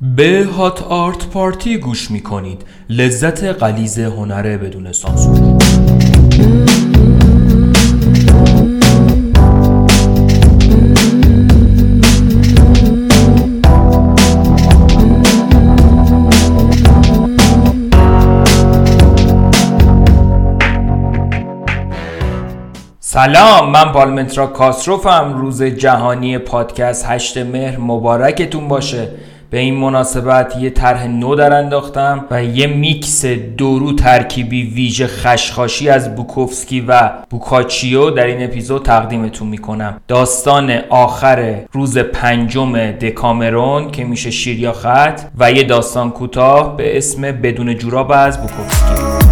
به هات آرت پارتی گوش می کنید لذت قلیز هنره بدون سانسور. سلام من بالمنترا کاسروفم روز جهانی پادکست هشت مهر مبارکتون باشه. به این مناسبت یه طرح نو در انداختم و یه میکس درو ترکیبی ویژه خشخاشی از بوکوفسکی و بوکاچیو در این اپیزود تقدیمتون می‌کنم. داستان آخر روز پنجم دکامرون که میشه شیر یا خط و یه داستان کوتاه به اسم بدون جوراب از بوکوفسکی.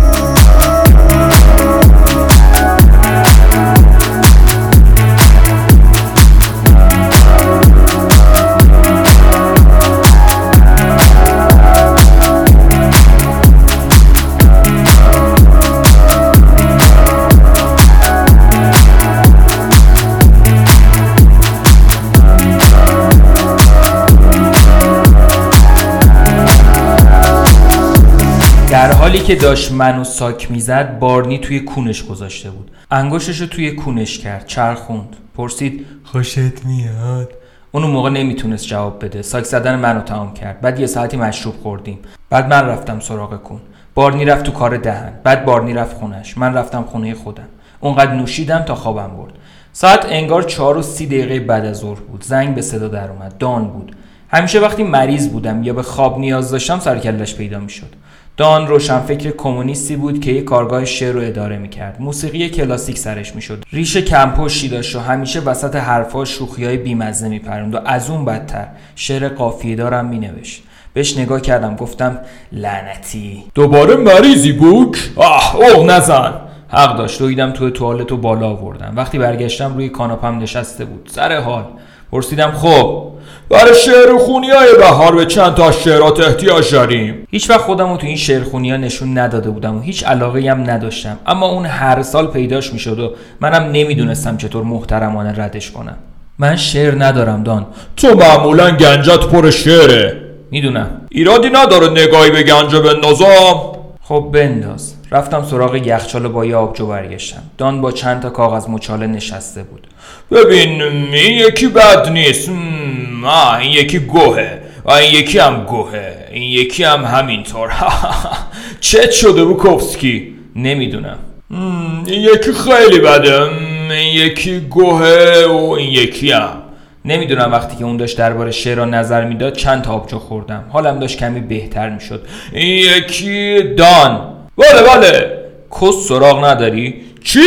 که داشت منو ساک می‌زد بارنی توی کونش گذاشته بود. انگشتش رو توی کونش کرد چرخوند. پرسید خوشت میاد؟ اون موقع نمی‌تونست جواب بده. ساک زدن منو تمام کرد. بعد یه ساعتی مشروب خوردیم. بعد من رفتم سراغ کون. بارنی رفت تو کار دهن. بعد بارنی رفت خونش. من رفتم خونه خودم. اونقدر نوشیدم تا خوابم برد. ساعت انگار چهار و سی دقیقه بعد از ظهر بود. زنگ به صدا در اومد دان بود. همیشه وقتی مریض بودم یا به خواب نیاز داشتم سرکلش پیدا می‌شد. دان روشنفکر کمونیستی بود که یک کارگاه شعر رو اداره می‌کرد. موسیقی کلاسیک سرش می‌شد. ریش کمپشتی داشت و همیشه وسط حرفها شوخی های بیمزه میپروند و از اون بدتر شعر قافیه دارم مینوشت. بهش نگاه کردم گفتم لعنتی. دوباره مریضی بوک؟ آه اوه نزن. حق داشت. دویدم توی توالت و بالا آوردم. وقتی برگشتم روی کاناپم نشسته بود. سر حال پرسیدم خب برای شعر خونی های بهار به چند تا شعرات احتیاج داریم؟ هیچ وقت خودم رو تو این شعر خونی ها نشون نداده بودم و هیچ علاقه هم نداشتم. اما اون هر سال پیداش می‌شد و منم نمی‌دونستم چطور محترمانه ردش کنم. من شعر ندارم دان. تو معمولا گنجت پر شعره. می‌دونم. ایرادی نداره نگاهی به گنجه بندازم. خب بنداز. رفتم سراغ یخچال با یه آبجو برگشتم. دان با چند تا کاغذ مچاله نشسته بود. ببین این یکی بد نیست. آه این یکی گوهه. و این یکی هم گوهه. این یکی هم همینطور. چت شده بوکوفسکی. نمی‌دونم. این یکی خیلی بده. این یکی گوهه و این یکی هم. نمی‌دونم وقتی که اون داشت درباره شعر را نظر می‌داد چند تا آبجو خوردم. حالم داشت کمی بهتر می‌شد. این یکی دان. بله بله. کس سراغ نداری؟ چی؟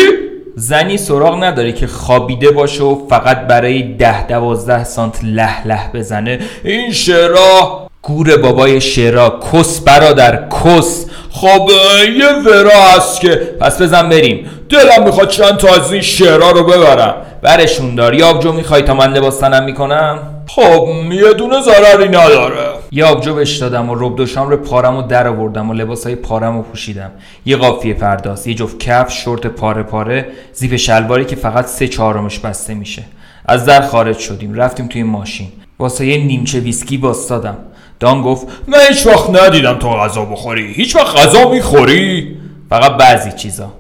زنی سراغ نداری که خوابیده باشه و فقط برای ده دوازده سانت له له بزنه؟ این شعرها گور بابای شعرا کس برادر کس. خب یه ورا هست که پس بزن بریم. دلم می‌خواد چند تا از این شعرها رو ببرم. برشون دار. یا آبجو می‌خوای تا من لباس می‌کنم؟ خب یه دونه ضرری نداره. یه آبجو بهش دادم و رب دو رو پارم و در آوردم و لباسای پارم رو پوشیدم. یه قافیه پرداز یه جفت کف شورت پاره پاره زیپ شلواری که فقط سه چهارمش بسته میشه. از در خارج شدیم رفتیم توی ماشین. واسه یه نیمچه ویسکی وایستادم دان گفت من هیچ وقت ندیدم تو غذا بخوری هیچ وقت غذا می‌خوری؟ فقط بعضی چیزا.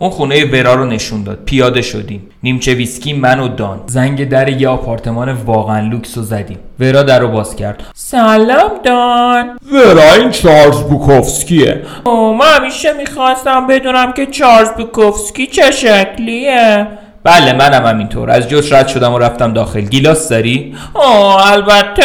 اون خونه ورا رو نشون داد. پیاده شدیم. نیمچه ویسکی من و دان. زنگ در یه آپارتمان واقعا لوکس رو زدیم. ورا در رو باز کرد. سلام دان. ورا این چارلز بوکوفسکیه. او من همیشه می‌خواستم بدونم که چارلز بوکوفسکی چه شکلیه. بله منم همینطور. از جلوش رد شدم و رفتم داخل. گیلاس داری؟ آه البته.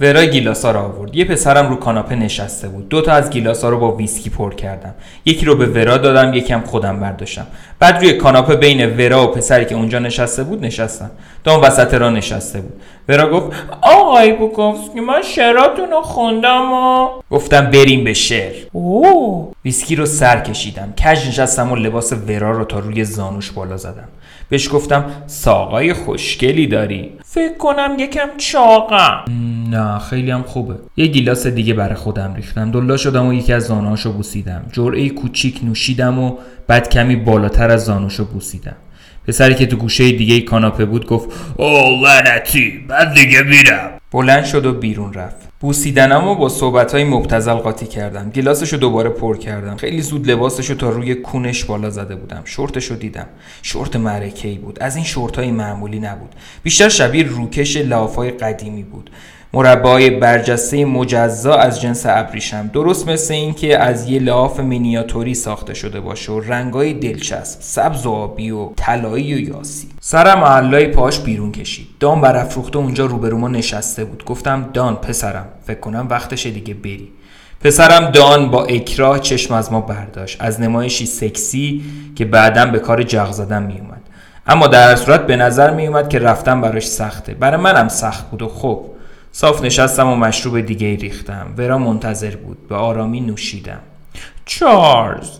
ورا گیلاس ها رو آورد یه پسرم رو کاناپه نشسته بود. دو تا از گیلاس ها رو با ویسکی پر کردم. یکی رو به ورا دادم یکم خودم برداشتم. بعد روی کاناپه بین ورا و پسری که اونجا نشسته بود نشستم. دان وسط ورا نشسته بود. ورا گفت آقای بوکوفسکی من شعراتون رو خوندم و گفتم بریم به شعر. اوه. ویسکی رو سر کشیدم. کج نشستم و لباس ورا رو تا روی زانوش بالا زدم. بهش گفتم ساقای خوشگلی داری. فکر کنم یکم چاقم. نه خیلی هم خوبه. یه گیلاس دیگه برای خودم ریختم. دلا شدم و یکی از زانوهاشو بوسیدم. جرعه کوچیک نوشیدم و بعد کمی بالاتر از زانوشو بوسیدم. پسری که تو گوشه دیگه کاناپه بود گفت او لعنتی من دیگه میرم. بلند شد و بیرون رفت. بوسیدنم و با صحبت های مبتزل قاطی کردم. گلاسش رو دوباره پر کردم. خیلی زود لباسش رو تا روی کونش بالا زده بودم. شورتش رو دیدم. شورت معرکه بود. از این شورت های معمولی نبود. بیشتر شبیه روکش لافای قدیمی بود. مربای برجسته مجزا از جنس ابریشم. درست مثل اینکه از یه لاف مینیاتوری ساخته شده باشه و رنگای دلچسب سبز و آبی و طلایی و یاسی. سرم محلای پاش بیرون کشید. دان برافروخته اونجا روبرو ما نشسته بود. گفتم دان پسرم. فکر کنم وقتشه دیگه بری. پسرم دان با اکراه چشم از ما برداشت. از نمایشی سکسی که بعدا به کار جغ زدن میومد اما در صورت به نظر میومد که رفتن براش سخته. برای منم سخت بود و خب. صاف نشستم و مشروب دیگه ریختم. ورا منتظر بود. به آرامی نوشیدم. چارلز!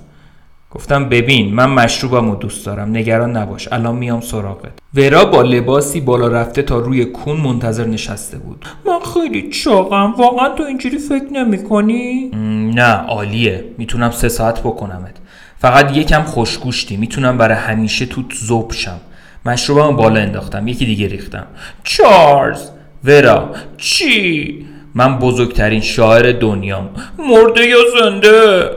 گفتم ببین من مشروبم و دوست دارم. نگران نباش. الان میام سراغت. ورا با لباسی بالا رفته تا روی کون منتظر نشسته بود. من خیلی چاقم. واقعا تو اینجوری فکر نمی کنی؟ نه عالیه. می‌تونم سه ساعت بکنمت. فقط یکم خوشگوشتی. می‌تونم برای همیشه تو زوب شم. مشروبم بالا انداختم. یکی دیگه ریختم. چارلز! ورا. چی؟ من بزرگترین شاعر دنیام. مرده یا زنده؟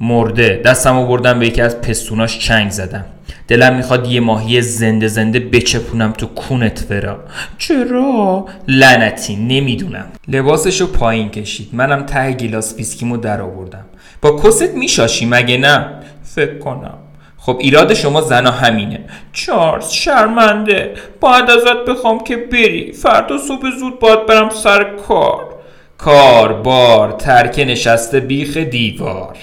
مرده. دستم بردم به یکی از پستوناش چنگ زدم. دلم می‌خواد یه ماهی زنده زنده بچپونم تو کونت ورا. چرا؟ لعنتی. نمی‌دونم. لباسشو پایین کشید. منم ته گیلاس ویسکیمو در آوردم. با کست میشاشی؟ مگه نه؟ فکر کنم. خب ایراد شما زنا همینه. چارلز شرمنده. باید ازت بخوام که بری. فردا صبح زود باید برم سر کار. کار بار ترک نشسته بیخ دیوار.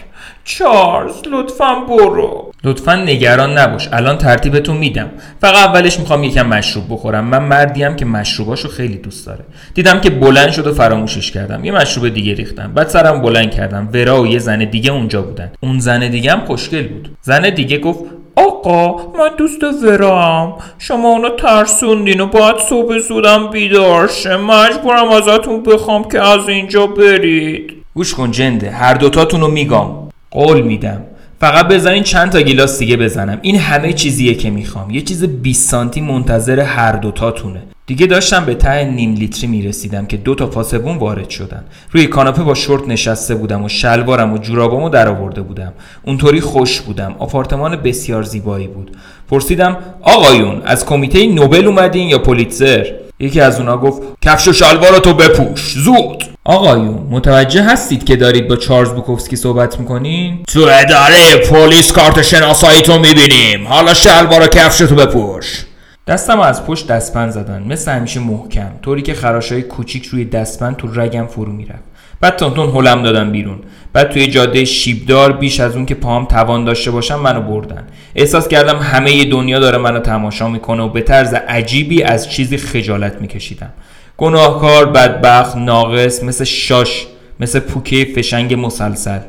چارلز لطفا برو. لطفا نگران نباش. الان ترتیبتو میدم. فقط اولش می‌خوام یکم مشروب بخورم. من مردیم که مشروباشو خیلی دوست داره. دیدم که بلند شد و فراموشش کردم. یه مشروب دیگه ریختم. بعد سرم بلند کردم. ورا و یه زن دیگه اونجا بودن. اون زن دیگه هم خوشگل بود. زن دیگه گفت آقا من دوست ورام. شما اونو ترسوندین و باید صبح زودم بیدار مجبورم ازتون بخوام که از اینجا برید. گوش کن جنده. هر دوتاتون رو میگم. قول میدم. فقط بزنین چند تا گیلاس دیگه بزنم. این همه چیزیه که می‌خوام. یه چیز 20 سانتی منتظر هر دوتاتونه. دیگه داشتم به ته نیم لیتری می‌رسیدم که دو تا پاسبون وارد شدن. روی کاناپه با شورت نشسته بودم و شلوارم و جورابامو در آورده بودم. اونطوری خوش بودم. آپارتمان بسیار زیبایی بود. پرسیدم آقایون از کمیته نوبل اومدین یا پولیتزر؟ یکی از اونا گفت کفش و شلوارتو بپوش زود. آقایون متوجه هستید که دارید با چارلز بوکوفسکی صحبت می‌کنین؟ تو اداره پلیس کارت شناسایی تو می‌بینیم. حالا شلوار و کفشتو بپوش. دستم از پشت دستبند زدن مثل همیشه محکم طوری که خراشای کوچیک روی دستبند تو رگم فرو می‌رفت. بعد تونتون هلم دادم بیرون. بعد توی جاده شیبدار بیش از اون که پام توان داشته باشم منو بردن. احساس کردم همه دنیا داره منو تماشا می‌کنه و به طرز عجیبی از چیزی خجالت میکشیدم. گناهکار بدبخت ناقص مثل شاش مثل پوکه فشنگ مسلسل.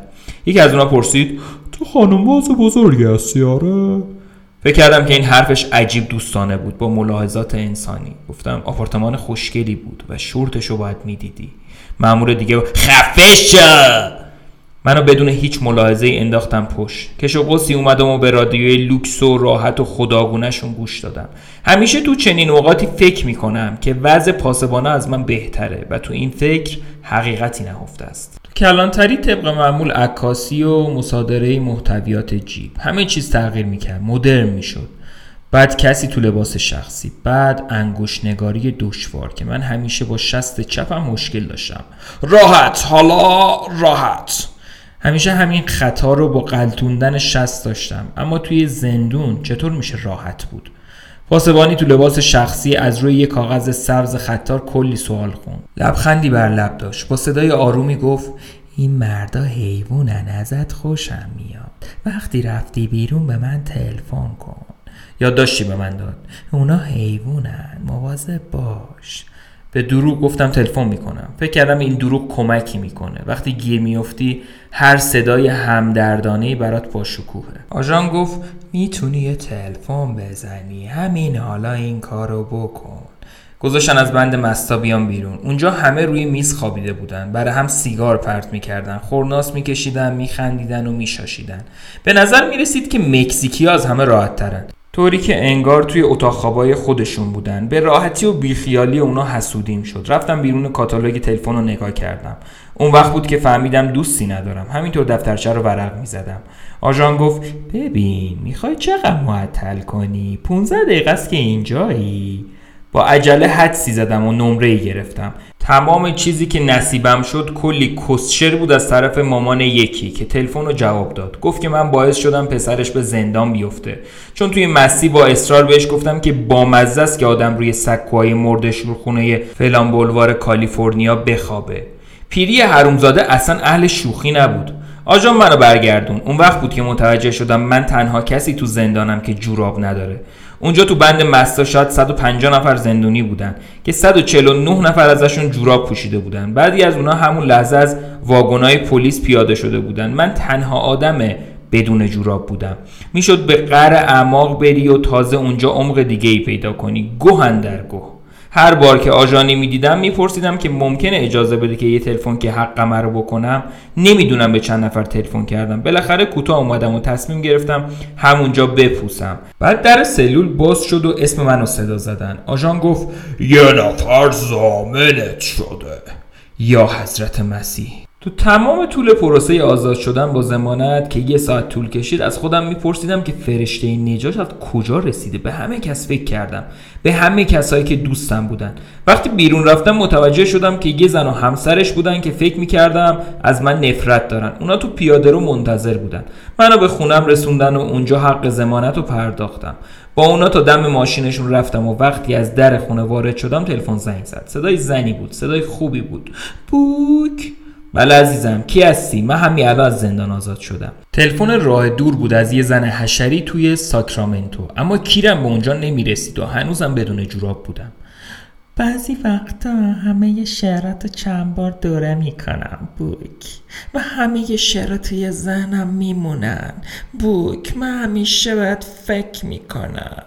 یکی از اونا پرسید تو خانم باز بزرگی هستی آره؟ فکر کردم که این حرفش عجیب دوستانه بود با ملاحظات انسانی. گفتم آپارتمان خوشگلی بود و شورتش رو باید می‌دیدی. معمور دیگه خفش منو بدون هیچ ملاحظه انداختم پشت. کش و قصی اومدم و به رادیوی لوکس و راحت و خداگونهشون گوش دادم. همیشه تو چنین اوقاتی فکر می‌کنم که وضع پاسبانه از من بهتره و تو این فکر حقیقتی نهفته است. تو کلانتری طبق معمول عکاسی و مصادره محتویات جیب. همه چیز تغییر می‌کرد. مدرن می‌شد. بعد کسی تو لباس شخصی بعد انگوش نگاری دشوار که من همیشه با شست چپم مشکل داشتم. راحت حالا راحت. همیشه همین خطا رو با قلتوندن شست داشتم. اما توی زندون چطور میشه راحت بود؟ پاسبانی تو لباس شخصی از روی یه کاغذ سبز خطار کلی سوال خون لبخندی بر لب داشت. با صدای آرومی گفت این مردا حیوانن ازت خوشم میاد. وقتی رفتی بیرون به من تلفن کن. یادداشتی به من داد. اونا حیوانن مواظب باش. به دروغ گفتم تلفن می‌کنم. فکر کردم این دروغ کمکی می‌کنه. وقتی گیر میفتی هر صدای همدردانه برات با شکوهه آژان گفت می‌تونی یه تلفن بزنی. همین حالا این کارو بکن. گذاشتن از بند مستا بیان بیرون. اونجا همه روی میز خوابیده بودن. برای هم سیگار پرت می‌کردن. خورناس میکشیدن میخندیدن و میشاشیدن. به نظر می‌رسید که مکزیکی از همه راحت ترن. طوری که انگار توی اتاق خوابای خودشون بودن. به راحتی و بیخیالی اونا حسودیم شد. رفتم بیرون کاتالوگ تلفن رو نگاه کردم. اون وقت بود که فهمیدم دوستی ندارم. همینطور دفترچه رو ورق می‌زدم. آژان گفت ببین می‌خوای چقدر معطل کنی؟ 15 دقیقه است که اینجایی. با عجله حدسی زدم و نمره گرفتم. تمام چیزی که نصیبم شد کلی کسشر بود از طرف مامان یکی که تلفن رو جواب داد. گفت که من باعث شدم پسرش به زندان بیفته. چون توی مسی با اصرار بهش گفتم که بامزه است که آدم روی سکوهای رو خونه فلان بلوار کالیفرنیا بخوابه. پیری حرومزاده اصلا اهل شوخی نبود. آجان منو برگردون. اون وقت بود که متوجه شدم من تنها کسی تو زندانم که جوراب نداره. اونجا تو بند مستا شاید 150 نفر زندونی بودن که 149 نفر ازشون جوراب پوشیده بودن. بعدی از اونها همون لحظه از واگنای پلیس پیاده شده بودن. من تنها آدم بدون جوراب بودم. می‌شد به قر اعماق بری و تازه اونجا عمق دیگه ای پیدا کنی. گوهن در گوه هر بار که آژانی می‌دیدم میپرسیدم که ممکنه اجازه بده که یه تلفن که حقم رو بکنم نمی‌دونم به چند نفر تلفن کردم. بالاخره کوتاه اومدم و تصمیم گرفتم همونجا بپوسم. بعد در سلول باز شد و اسم منو صدا زدن. آژان گفت یه نفر زامنت شده. یا حضرت مسیح. تو تمام طول پروسه آزاد شدن با زمانت که یه ساعت طول کشید از خودم میپرسیدم که فرشته نجات از کجا رسیده؟ به همه کس فکر کردم. به همه کسایی که دوستم بودن. وقتی بیرون رفتم متوجه شدم که یه زن و همسرش بودن که فکر می‌کردم از من نفرت دارن. اونا تو پیاده رو منتظر بودن. منو به خونم رسوندن و اونجا حق زمانت رو پرداختم. با اونا تا دم ماشینشون رفتم و وقتی از در خونه وارد شدم تلفن زنگ زد. صدای زنی بود صدای خوبی بود. بوک! بله عزیزم کی هستی؟ من همین الان از زندان آزاد شدم. تلفن راه دور بود از یه زن حشری توی ساکرامنتو. اما کیرم به اونجا نمی‌رسید و هنوزم بدون جوراب بودم. بعضی وقتا همه شعرات چند بار دوره می‌کنم. بوک. و همه شعرات توی ذهنم میمونن. بوک من همیشه باید فکر می‌کنم.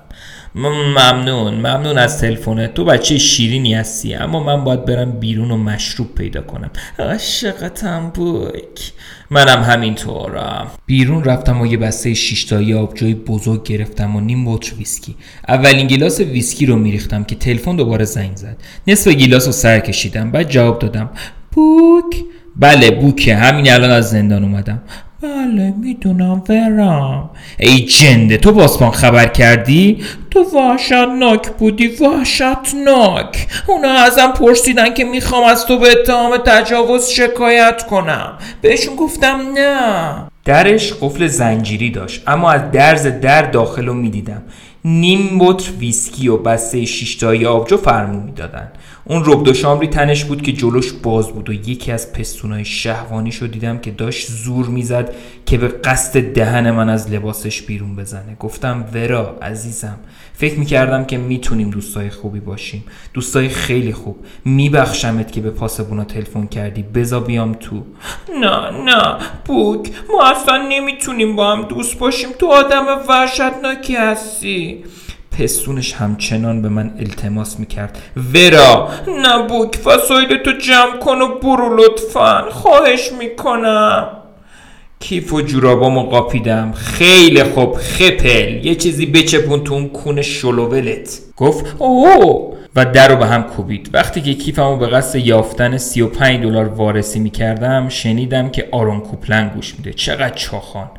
ممنون ممنون از تلفنت. تو بچه شیرینی هستی اما من باید برم بیرون و مشروب پیدا کنم. عاشقتم بوک منم همینطورم. بیرون رفتم و یه بسته شیشتایی آبجوی بزرگ گرفتم و نیم بطر ویسکی. اولین گیلاس ویسکی رو میریختم که تلفن دوباره زنگ زد. نصف گیلاس رو سر کشیدم بعد جواب دادم بوک؟ بله بوکه. همین الان از زندان اومدم. بله می‌دونم ورم. ای جنده تو باسمان خبر کردی؟ تو وحشتناک بودی وحشتناک. اونا ازم پرسیدن که می‌خوام از تو به اتهام تجاوز شکایت کنم. بهشون گفتم نه. درش قفل زنجیری داشت اما از درز در داخل رو می‌دیدم. نیم بطر ویسکی و بسته شیشتایی آبجو فرمون می‌دادن. اون رب شامری تنش بود که جلوش باز بود و یکی از پستونای شهوانی شو دیدم که داشت زور می‌زد که به قصد دهن من از لباسش بیرون بزنه. گفتم ورا عزیزم فکر می‌کردم که می‌تونیم دوستای خوبی باشیم. دوستای خیلی خوب. میبخشمت که به پاسبونا تلفن کردی. بزا بیام تو. نه نه بوک ما اصلا نمی‌تونیم با هم دوست باشیم. تو آدم وحشتناکی هستی. پستونش همچنان به من التماس می‌کرد. ورا نبوک وسایل تو جمع کن و برو لطفا. خواهش می‌کنم. کیف و جورابامو قاپیدم. خیلی خوب خپل. یه چیزی بچپون تو اون کون شلوولت. گفت اوه! و در رو به هم کوبید. وقتی که کیفمو به قصد یافتن 35 دلار وارسی می‌کردم شنیدم که آرون کوپلن گوش میده. چقدر چاخان.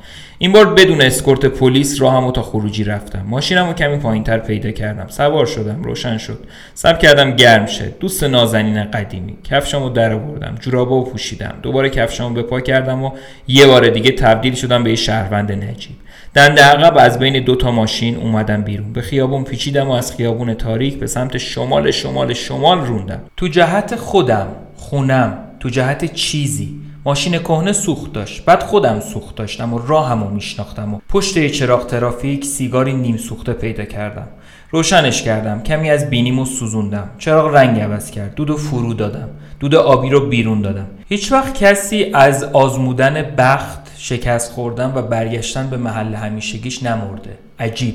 این بار بدون اسکورت پلیس راهم تا خروجی رفتم. ماشینم رو کمی پایین تر پیدا کردم. سوار شدم. روشن شد. سب کردم گرم شه. دوست نازنین قدیمی. کفشمو در آوردم جورابا پوشیدم. دوباره کفشمو به پا کردم و یه بار دیگه تبدیل شدم به یه شهروند نجیب. دنده عقب از بین دو تا ماشین اومدم بیرون. به خیابون پیچیدم و از خیابون تاریک به سمت شمال شمال شمال روندم. تو جهت خودم خونم. تو جهت چیزی. ماشین کهنه سوخت داشت. بعد خودم سوخت داشتم و راهمو میشناختم و پشت یه چراغ ترافیک سیگاری نیم سوخته پیدا کردم. روشنش کردم. کمی از بینیمو سوزوندم. چراغ رنگ عوض کرد. دود و فرو دادم. دود آبی رو بیرون دادم. هیچ وقت کسی از آزمودن بخت شکست خوردن و برگشتن به محل همیشگیش نمرده. عجیب.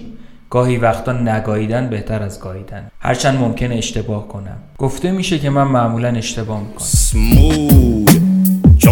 گاهی وقتا نگاهیدن بهتر از گاهیدن هرچند ممکنه اشتباه کنم. گفته میشه که من معمولا اشتباه می‌کنم.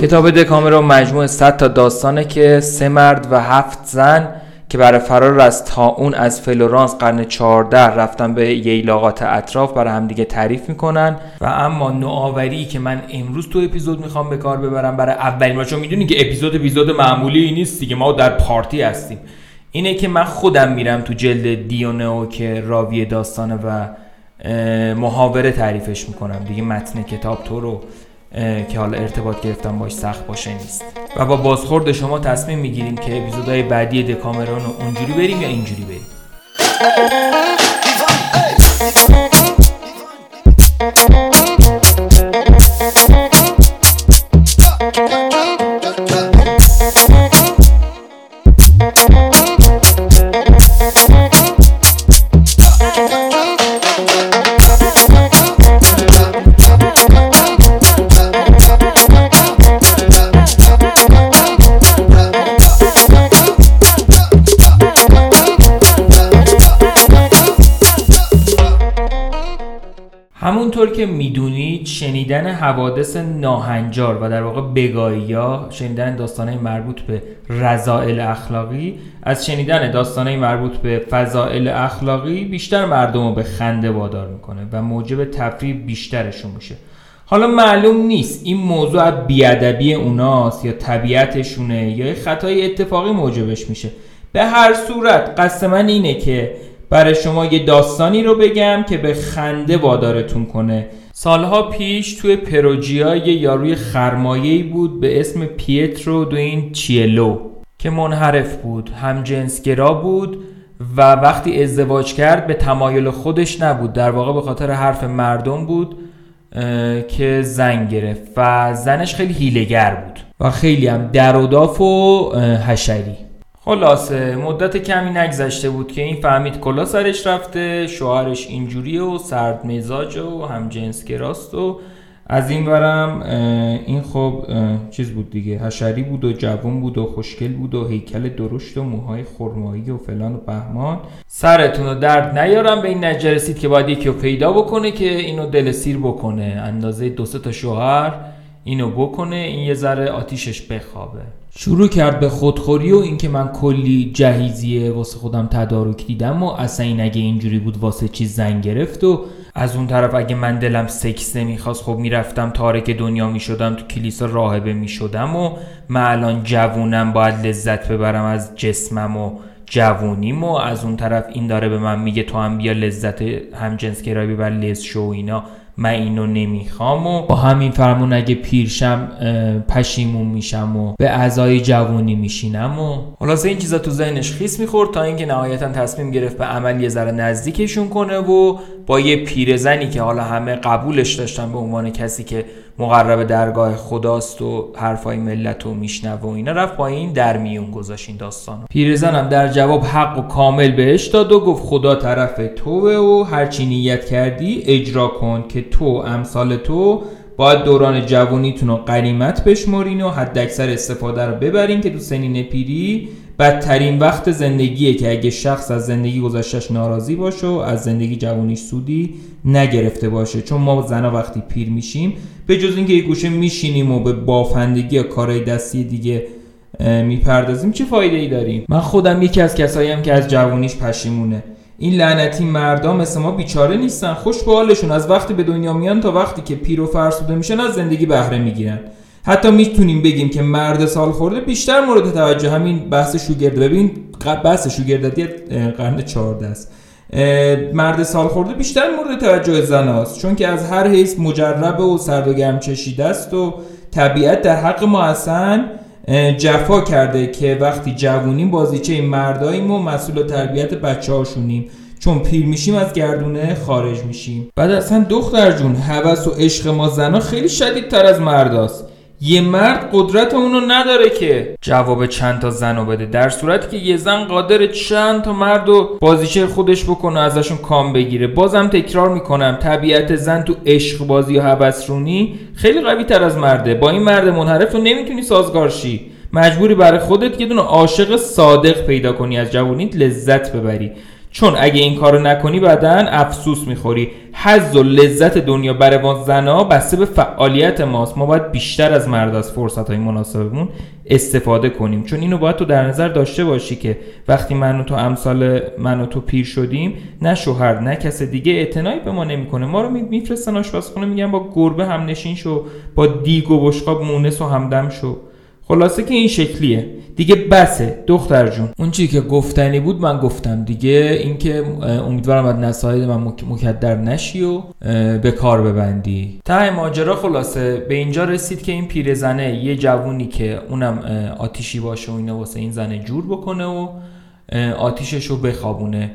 کتاب دکامرون مجموع 100 تا داستانه که سه مرد و هفت زن که برای فرار از تاون از فلورانس قرن 14 رفتن به ییلاقات اطراف برای همدیگه تعریف می‌کنن. و اما نوآوری که من امروز تو اپیزود می‌خوام به کار ببرم برای اولین بار چون می‌دونی که اپیزود اپیزود معمولی نیست دیگه ما در پارتی هستیم. اینه که من خودم میرم تو جلد دیونئو که راوی داستانه و محاوره تعریفش می‌کنم. دیگه متن کتاب تو رو که حالا ارتباط گرفتن باش سخت باشه نیست. و با بازخورد شما تصمیم می‌گیریم که اپیزودهای بعدی دکامرون رو اونجوری بریم یا اینجوری بریم. شنیدن حوادث ناهنجار و در واقع بگایی ها شنیدن داستانهای مربوط به رضائل اخلاقی از شنیدن داستانهای مربوط به فضائل اخلاقی بیشتر مردم رو به خنده وادار می‌کنه و موجب تفریح بیشترشون میشه. حالا معلوم نیست این موضوع بیادبی اوناست یا طبیعتشونه یا خطای اتفاقی موجبش میشه. به هر صورت قصد من اینه که برای شما یه داستانی رو بگم که به خنده وادارتون کنه. سالها پیش توی پروژیا یه یاروی خرمایه‌ای بود به اسم پیترو دوین چیلو که منحرف بود هم جنسگرا بود و وقتی ازدواج کرد به تمایل خودش نبود. در واقع به خاطر حرف مردم بود که زن گرفت و زنش خیلی هیلگر بود و خیلی هم در و داف خلاصه مدت کمی نگذشته بود که این فهمید کلا سرش رفته شوهرش اینجوریه و سرد مزاج و هم جنس گراست و از این برم این خب چیز بود دیگه حشری بود و جوان بود و خوشگل بود و هیکل درشت و موهای خرمایی و فلان و بهمان. سرتون رو درد نیارم به این نتیجه رسید که باید یکی رو پیدا بکنه که اینو دل سیر بکنه. اندازه دو تا شوهر اینو بکنه این یه ذره آتیشش بخوابه. شروع کرد به خودخوری و اینکه من کلی جهیزیه واسه خودم تدارک دیدم و اصلا این اگه اینجوری بود واسه چیز زن گرفت و از اون طرف اگه من دلم سکس نمی‌خواست خب می‌رفتم تارک دنیا می‌شدم تو کلیسا راهبه می‌شدم و من الان جوونم باید لذت ببرم از جسمم و جوونیم و از اون طرف این داره به من میگه تو هم بیا لذت هم جنس گرایی ببر لز شو اینا. من اینو نمی‌خوام و با همین فرمون اگه پیرشم پشیمون میشم و به اعضای جوونی میشینم و خلاصه این چیزا تو ذهنش خیس می‌خورد تا اینکه نهایتا تصمیم گرفت به عمل یه ذره نزدیکشون کنه و با یه پیرزنی که حالا همه قبولش داشتن به عنوان کسی که مقرب درگاه خداست و حرفای ملت رو میشنوه و اینا رفت با این در میون گذاشت این داستانو. پیرزنم در جواب حق و کامل بهش داد و گفت خدا طرف توه و هرچی نیت کردی اجرا کن که تو امثال تو باید دوران جوانیتون رو قریمت بشمارین و حد اکثر استفاده رو ببرین که تو سنین پیری بدترین وقت زندگیه که اگه شخص از زندگی گذشتش ناراضی باشه و از زندگی جوانیش سودی نگرفته باشه چون ما زنا وقتی پیر میشیم به جز اینکه یه گوشه میشینیم و به بافندگی یا کارهای دستی دیگه می‌پردازیم چه فایده ای داریم؟ من خودم یکی از کساییم که از جوانیش پشیمونه. این لعنتی مردا مثل ما بیچاره نیستن خوش به حالشون از وقتی به دنیا میان تا وقتی که پیر و فرسوده میشن از زندگی بهره می‌گیرن. حتی می‌تونیم بگیم که مرد سال خورده بیشتر مورد توجه همین بحث شوگرد. ببین بحث شوگرددی اه، قرن 14 است. مرد سال خورده بیشتر مورد توجه زن است چون که از هر حیث مجرب و سرد و گرم چشیده است و طبیعت در حق ما اصلا جفا کرده که وقتی جوونیم بازیچه مرداییم و مسئول تربیت بچه هاشونیم چون پیر میشیم از گردونه خارج میشیم. بعد اصلا دختر جون هوس و عشق ما زنا خیلی شدیدتر از مرداست یه مرد قدرت اونو نداره که جواب چند تا زن رو بده در صورتی که یه زن قادر چند تا مرد و بازیچه خودش بکنه ازشون کام بگیره. بازم تکرار می‌کنم طبیعت زن تو عشق بازی و هبسرونی خیلی قوی تر از مرده. با این مرد منحرف تو نمی‌تونی سازگار شی. مجبوری برای خودت یه دونه عاشق صادق پیدا کنی از جوونیت لذت ببری. چون اگه این کارو نکنی بعدا افسوس می‌خوری. حظ و لذت دنیا برای ما زنا بسته به فعالیت ماست. ما باید بیشتر از مرد از فرصت های مناسبمون استفاده کنیم. چون اینو باید تو در نظر داشته باشی که وقتی من و تو امثال من و تو پیر شدیم نه شوهر نه کس دیگه اعتنایی به ما نمی‌کنه. ما رو میفرستن آشپزخونه میگن با گربه هم نشین شو با دیگ و بشقاب مونس و همدم شو. خلاصه که این شکلیه. دیگه بسه. دختر جون. اون چیزی که گفتنی بود من گفتم دیگه. اینکه امیدوارم از نصایح من مکدر نشی و به کار ببندی. تا ماجرا خلاصه. به اینجا رسید که این پیرزنه یه جوونی که اونم آتیشی باشه و اینا واسه این زنه جور بکنه و آتیشش رو بخوابونه.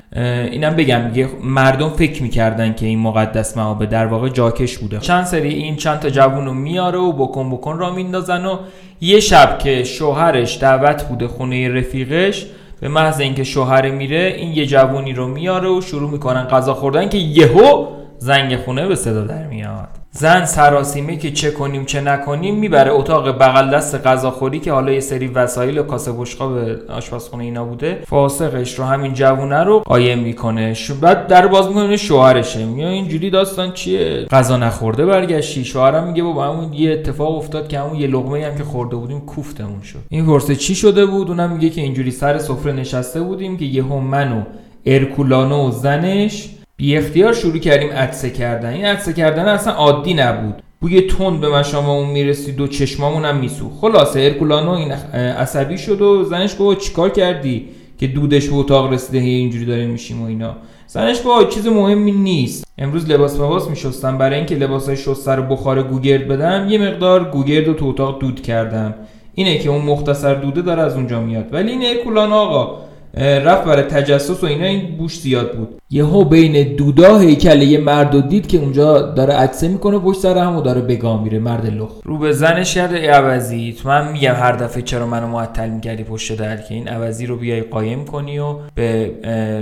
اینم بگم دیگه مردم فکر می‌کردن که این مقدس معابه در واقع جاکش بوده. چند سری این چند تا جوون رو میاره و بکن بکن را میندازن و یه شب که شوهرش دعوت بوده خونه رفیقش به محض اینکه شوهر میره این یه جوونی رو میاره و شروع می‌کنن غذا خوردن که یهو زنگ خونه به صدا در میاد. زن سراسیمه که چه کنیم چه نکنیم می‌بره اتاق بغل دست غذاخوری که حالا یه سری وسایل و کاسه بشقاب آشپزخونه اینا بوده. فاسقش رو همین جوونه رو قایم می‌کنه. بعد در باز می‌کنه شوهرشه. میگه اینجوری داستان چیه؟ غذا نخورده برگشتی. شوهرم میگه بابا همون یه اتفاق افتاد که همون یه لقمه هم که خورده بودیم کوفتمون شد. این پرسه چی شده بود؟ اونم میگه که اینجوری سر سفره نشسته بودیم که یهو من و ارکولانو و زنش بی اختیار شروع کردیم عدسه کردن. این عدسه کردن اصلا عادی نبود. بوی تند به مشاممون می‌رسید و چشمامون هم میسو خلاصه ارکولانو این عصبی شد و زنش گفت چیکار کردی که دودش به اتاق رسیده؟ اینجوری داریم میشیم و اینا. زنش با چیز مهمی نیست. امروز لباس لباس میشستم. برای اینکه لباس های شسته رو بخار گوگرد بدم یه مقدار گوگرد رو تو اتاق دود کردم. اینه که اون مختصر دوده داره از اونجا میاد. ولی این ارکولانو آقا رفت برای تجسس و اینا این بوش زیاد بود. یهو بین دودا هیکل یه مرد دید که اونجا داره عدسه می‌کنه پشت سر همو داره بگاه میره مرد لخ رو به زنش کرده ای عوضی. تو من میگم هر دفعه چرا منو معطل می‌کردی پشت در که این عوضی رو بیای قایم کنی و به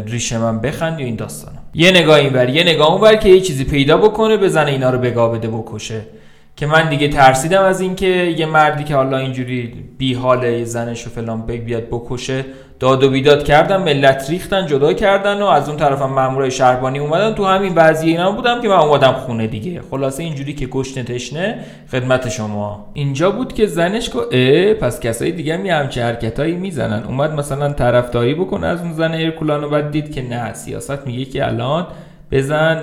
ریشه من بخندی و این داستانا. یه نگاه اینور یه نگاه اونور که یه چیزی پیدا بکنه بزنه اینا رو بگاه بده بکشه. که من دیگه ترسیدم از اینکه یه مردی که حالا اینجوری بی حال زنش و فلان بیاد بکشه داد و بیداد کردن ملت ریختن جدا کردن و از اون طرفم مامورای شهربانی اومدن. تو همین وضعیه اینا بودم که من اومدم خونه دیگه. خلاصه اینجوری که گشنه تشنه خدمت شما. اینجا بود که زنش کو اه پس کسای دیگه می همچه حرکتایی می‌زنن. اومد مثلا طرفداری بکنه از اون زن ارکولانو بعد دید که نه سیاست میگه که الان بزن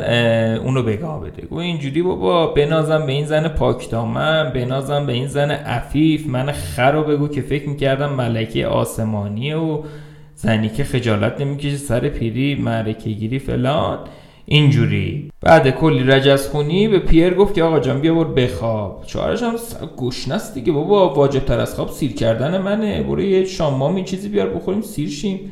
اونو بگاه بده. گو اینجوری بابا بنازم به این زن پاکدامن بنازم به این زن عفیف من خر رو بگو که فکر می‌کردم ملکه آسمانیه و زنی که خجالت نمی‌کشه سر پیری معرکه گیری فلان. اینجوری. بعد کلی رجز خونی به پیر گفت که آقا جان بیا بر بخواب. چهارش هم گشنست دیگه بابا واجب تر از خواب سیر کردن منه. برو یه شامام این چیزی بیار بخوریم سیر شیم.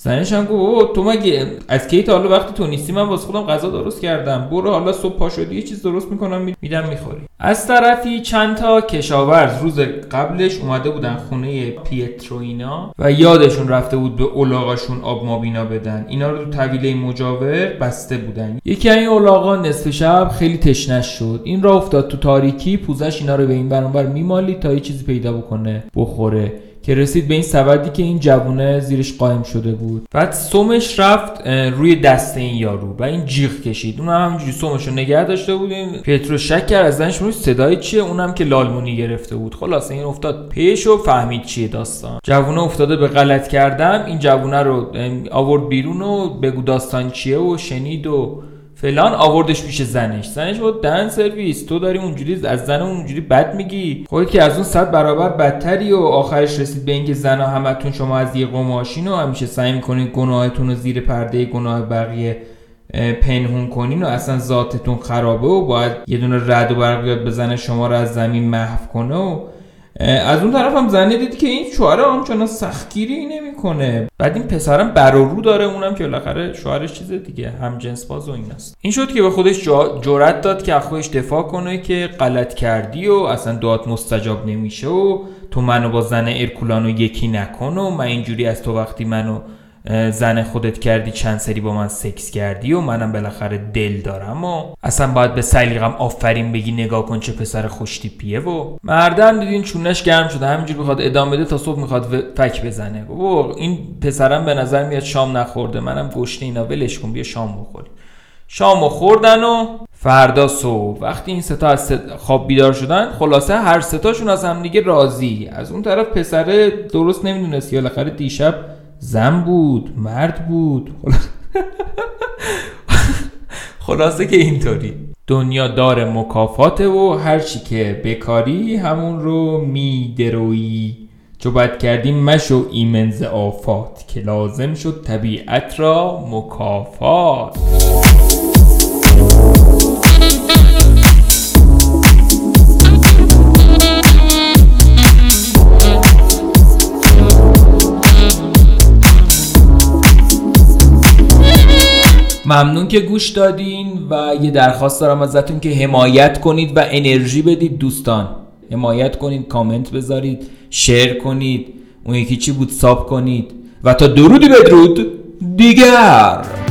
زنش هم گفت تو مگه از کی تا حالا وقتی تو نیستی؟ من واسه خودم غذا درست کردم. برو حالا صبح پا شدی یه چیز درست می‌کنم میدم می‌خوری. از طرفی چند تا کشاورز روز قبلش اومده بودن خونه پیتروینا و یادشون رفته بود به اولاغاشون آب مابینا بدن. اینا رو تو طویله مجاور بسته بودن. یکی این اولاغا نصف شب خیلی تشنش شد. این را افتاد تو تاریکی پوزش اینا رو به این برانور میمالی تا یه چیزی پیدا بکنه بخوره. که رسید به این سبدی که این جوونه زیرش قایم شده بود. بعد سومش رفت روی دست این یارو و این جیغ کشید. اون هم همینجوری سومش رو نگه داشته بودیم پترو شک کرد از زنش صدای چیه؟ اونم که لالمونی گرفته بود. خلاص این افتاد پیش و فهمید چیه داستان. جوونه افتاده به غلط کردم. این جوونه رو آورد بیرون و بگو داستان چیه و شنید و فلان آوردش پیش زنش. زنش بود دن سرویس تو داری اونجوری از زن اونجوری بد میگی. خودت که از اون صد برابر بدتری و آخرش رسید به اینکه زنا همتون شما از یه قماشین و همیشه سعی می‌کنید گناهتون رو زیر پرده گناه بقیه پنهون کنین و اصلا ذاتتون خرابه و باید یه دونه رد و برق بزنه شما رو از زمین محو کنه و از اون طرف هم زنه دید که این شوهر آنچنان سختگیری نمی‌کنه. بعد این پسرم برارو داره اونم که بالاخره شوهرش چیز دیگه هم جنس باز و این است. این شد که به خودش جرأت داد که خودش دفاع کنه که غلط کردی و اصلا دعات مستجاب نمیشه و تو منو با زن ارکولانو یکی نکن و من اینجوری از تو وقتی منو زن خودت کردی چند سری با من سکس کردی و منم بالاخره دل دارم و اصلا باید به سلیقم آفرین بگی نگاه کن چه پسر خوشتیپیه و مردم دیدین چونش گرم شده همینجور بخواد ادامه بده تا صبح می‌خواد فک بزنه. و این پسرم به نظر میاد شام نخورده منم گشنه اینا ولش کن بیا شام بخوری شام خوردن و فردا صبح. وقتی این ستا از خواب بیدار شدن خلاصه هر ستاشون از هم دیگه راضی. از اون طرف پسره درست نمی‌دونست یا بالاخره دیشب زن بود مرد بود. خلاصه که اینطوری. دنیا دار مکافاته و هر چی که بکاری همون رو میدروی. چو بد کردیم مشو ایمنز آفات که لازم شد طبیعت را مکافات. ممنون که گوش دادین و یه درخواست دارم ازتون که حمایت کنید و انرژی بدید دوستان. حمایت کنید کامنت بذارید شیر کنید اون یکی چی بود ساب کنید. و تا درودی بدرود دیگر.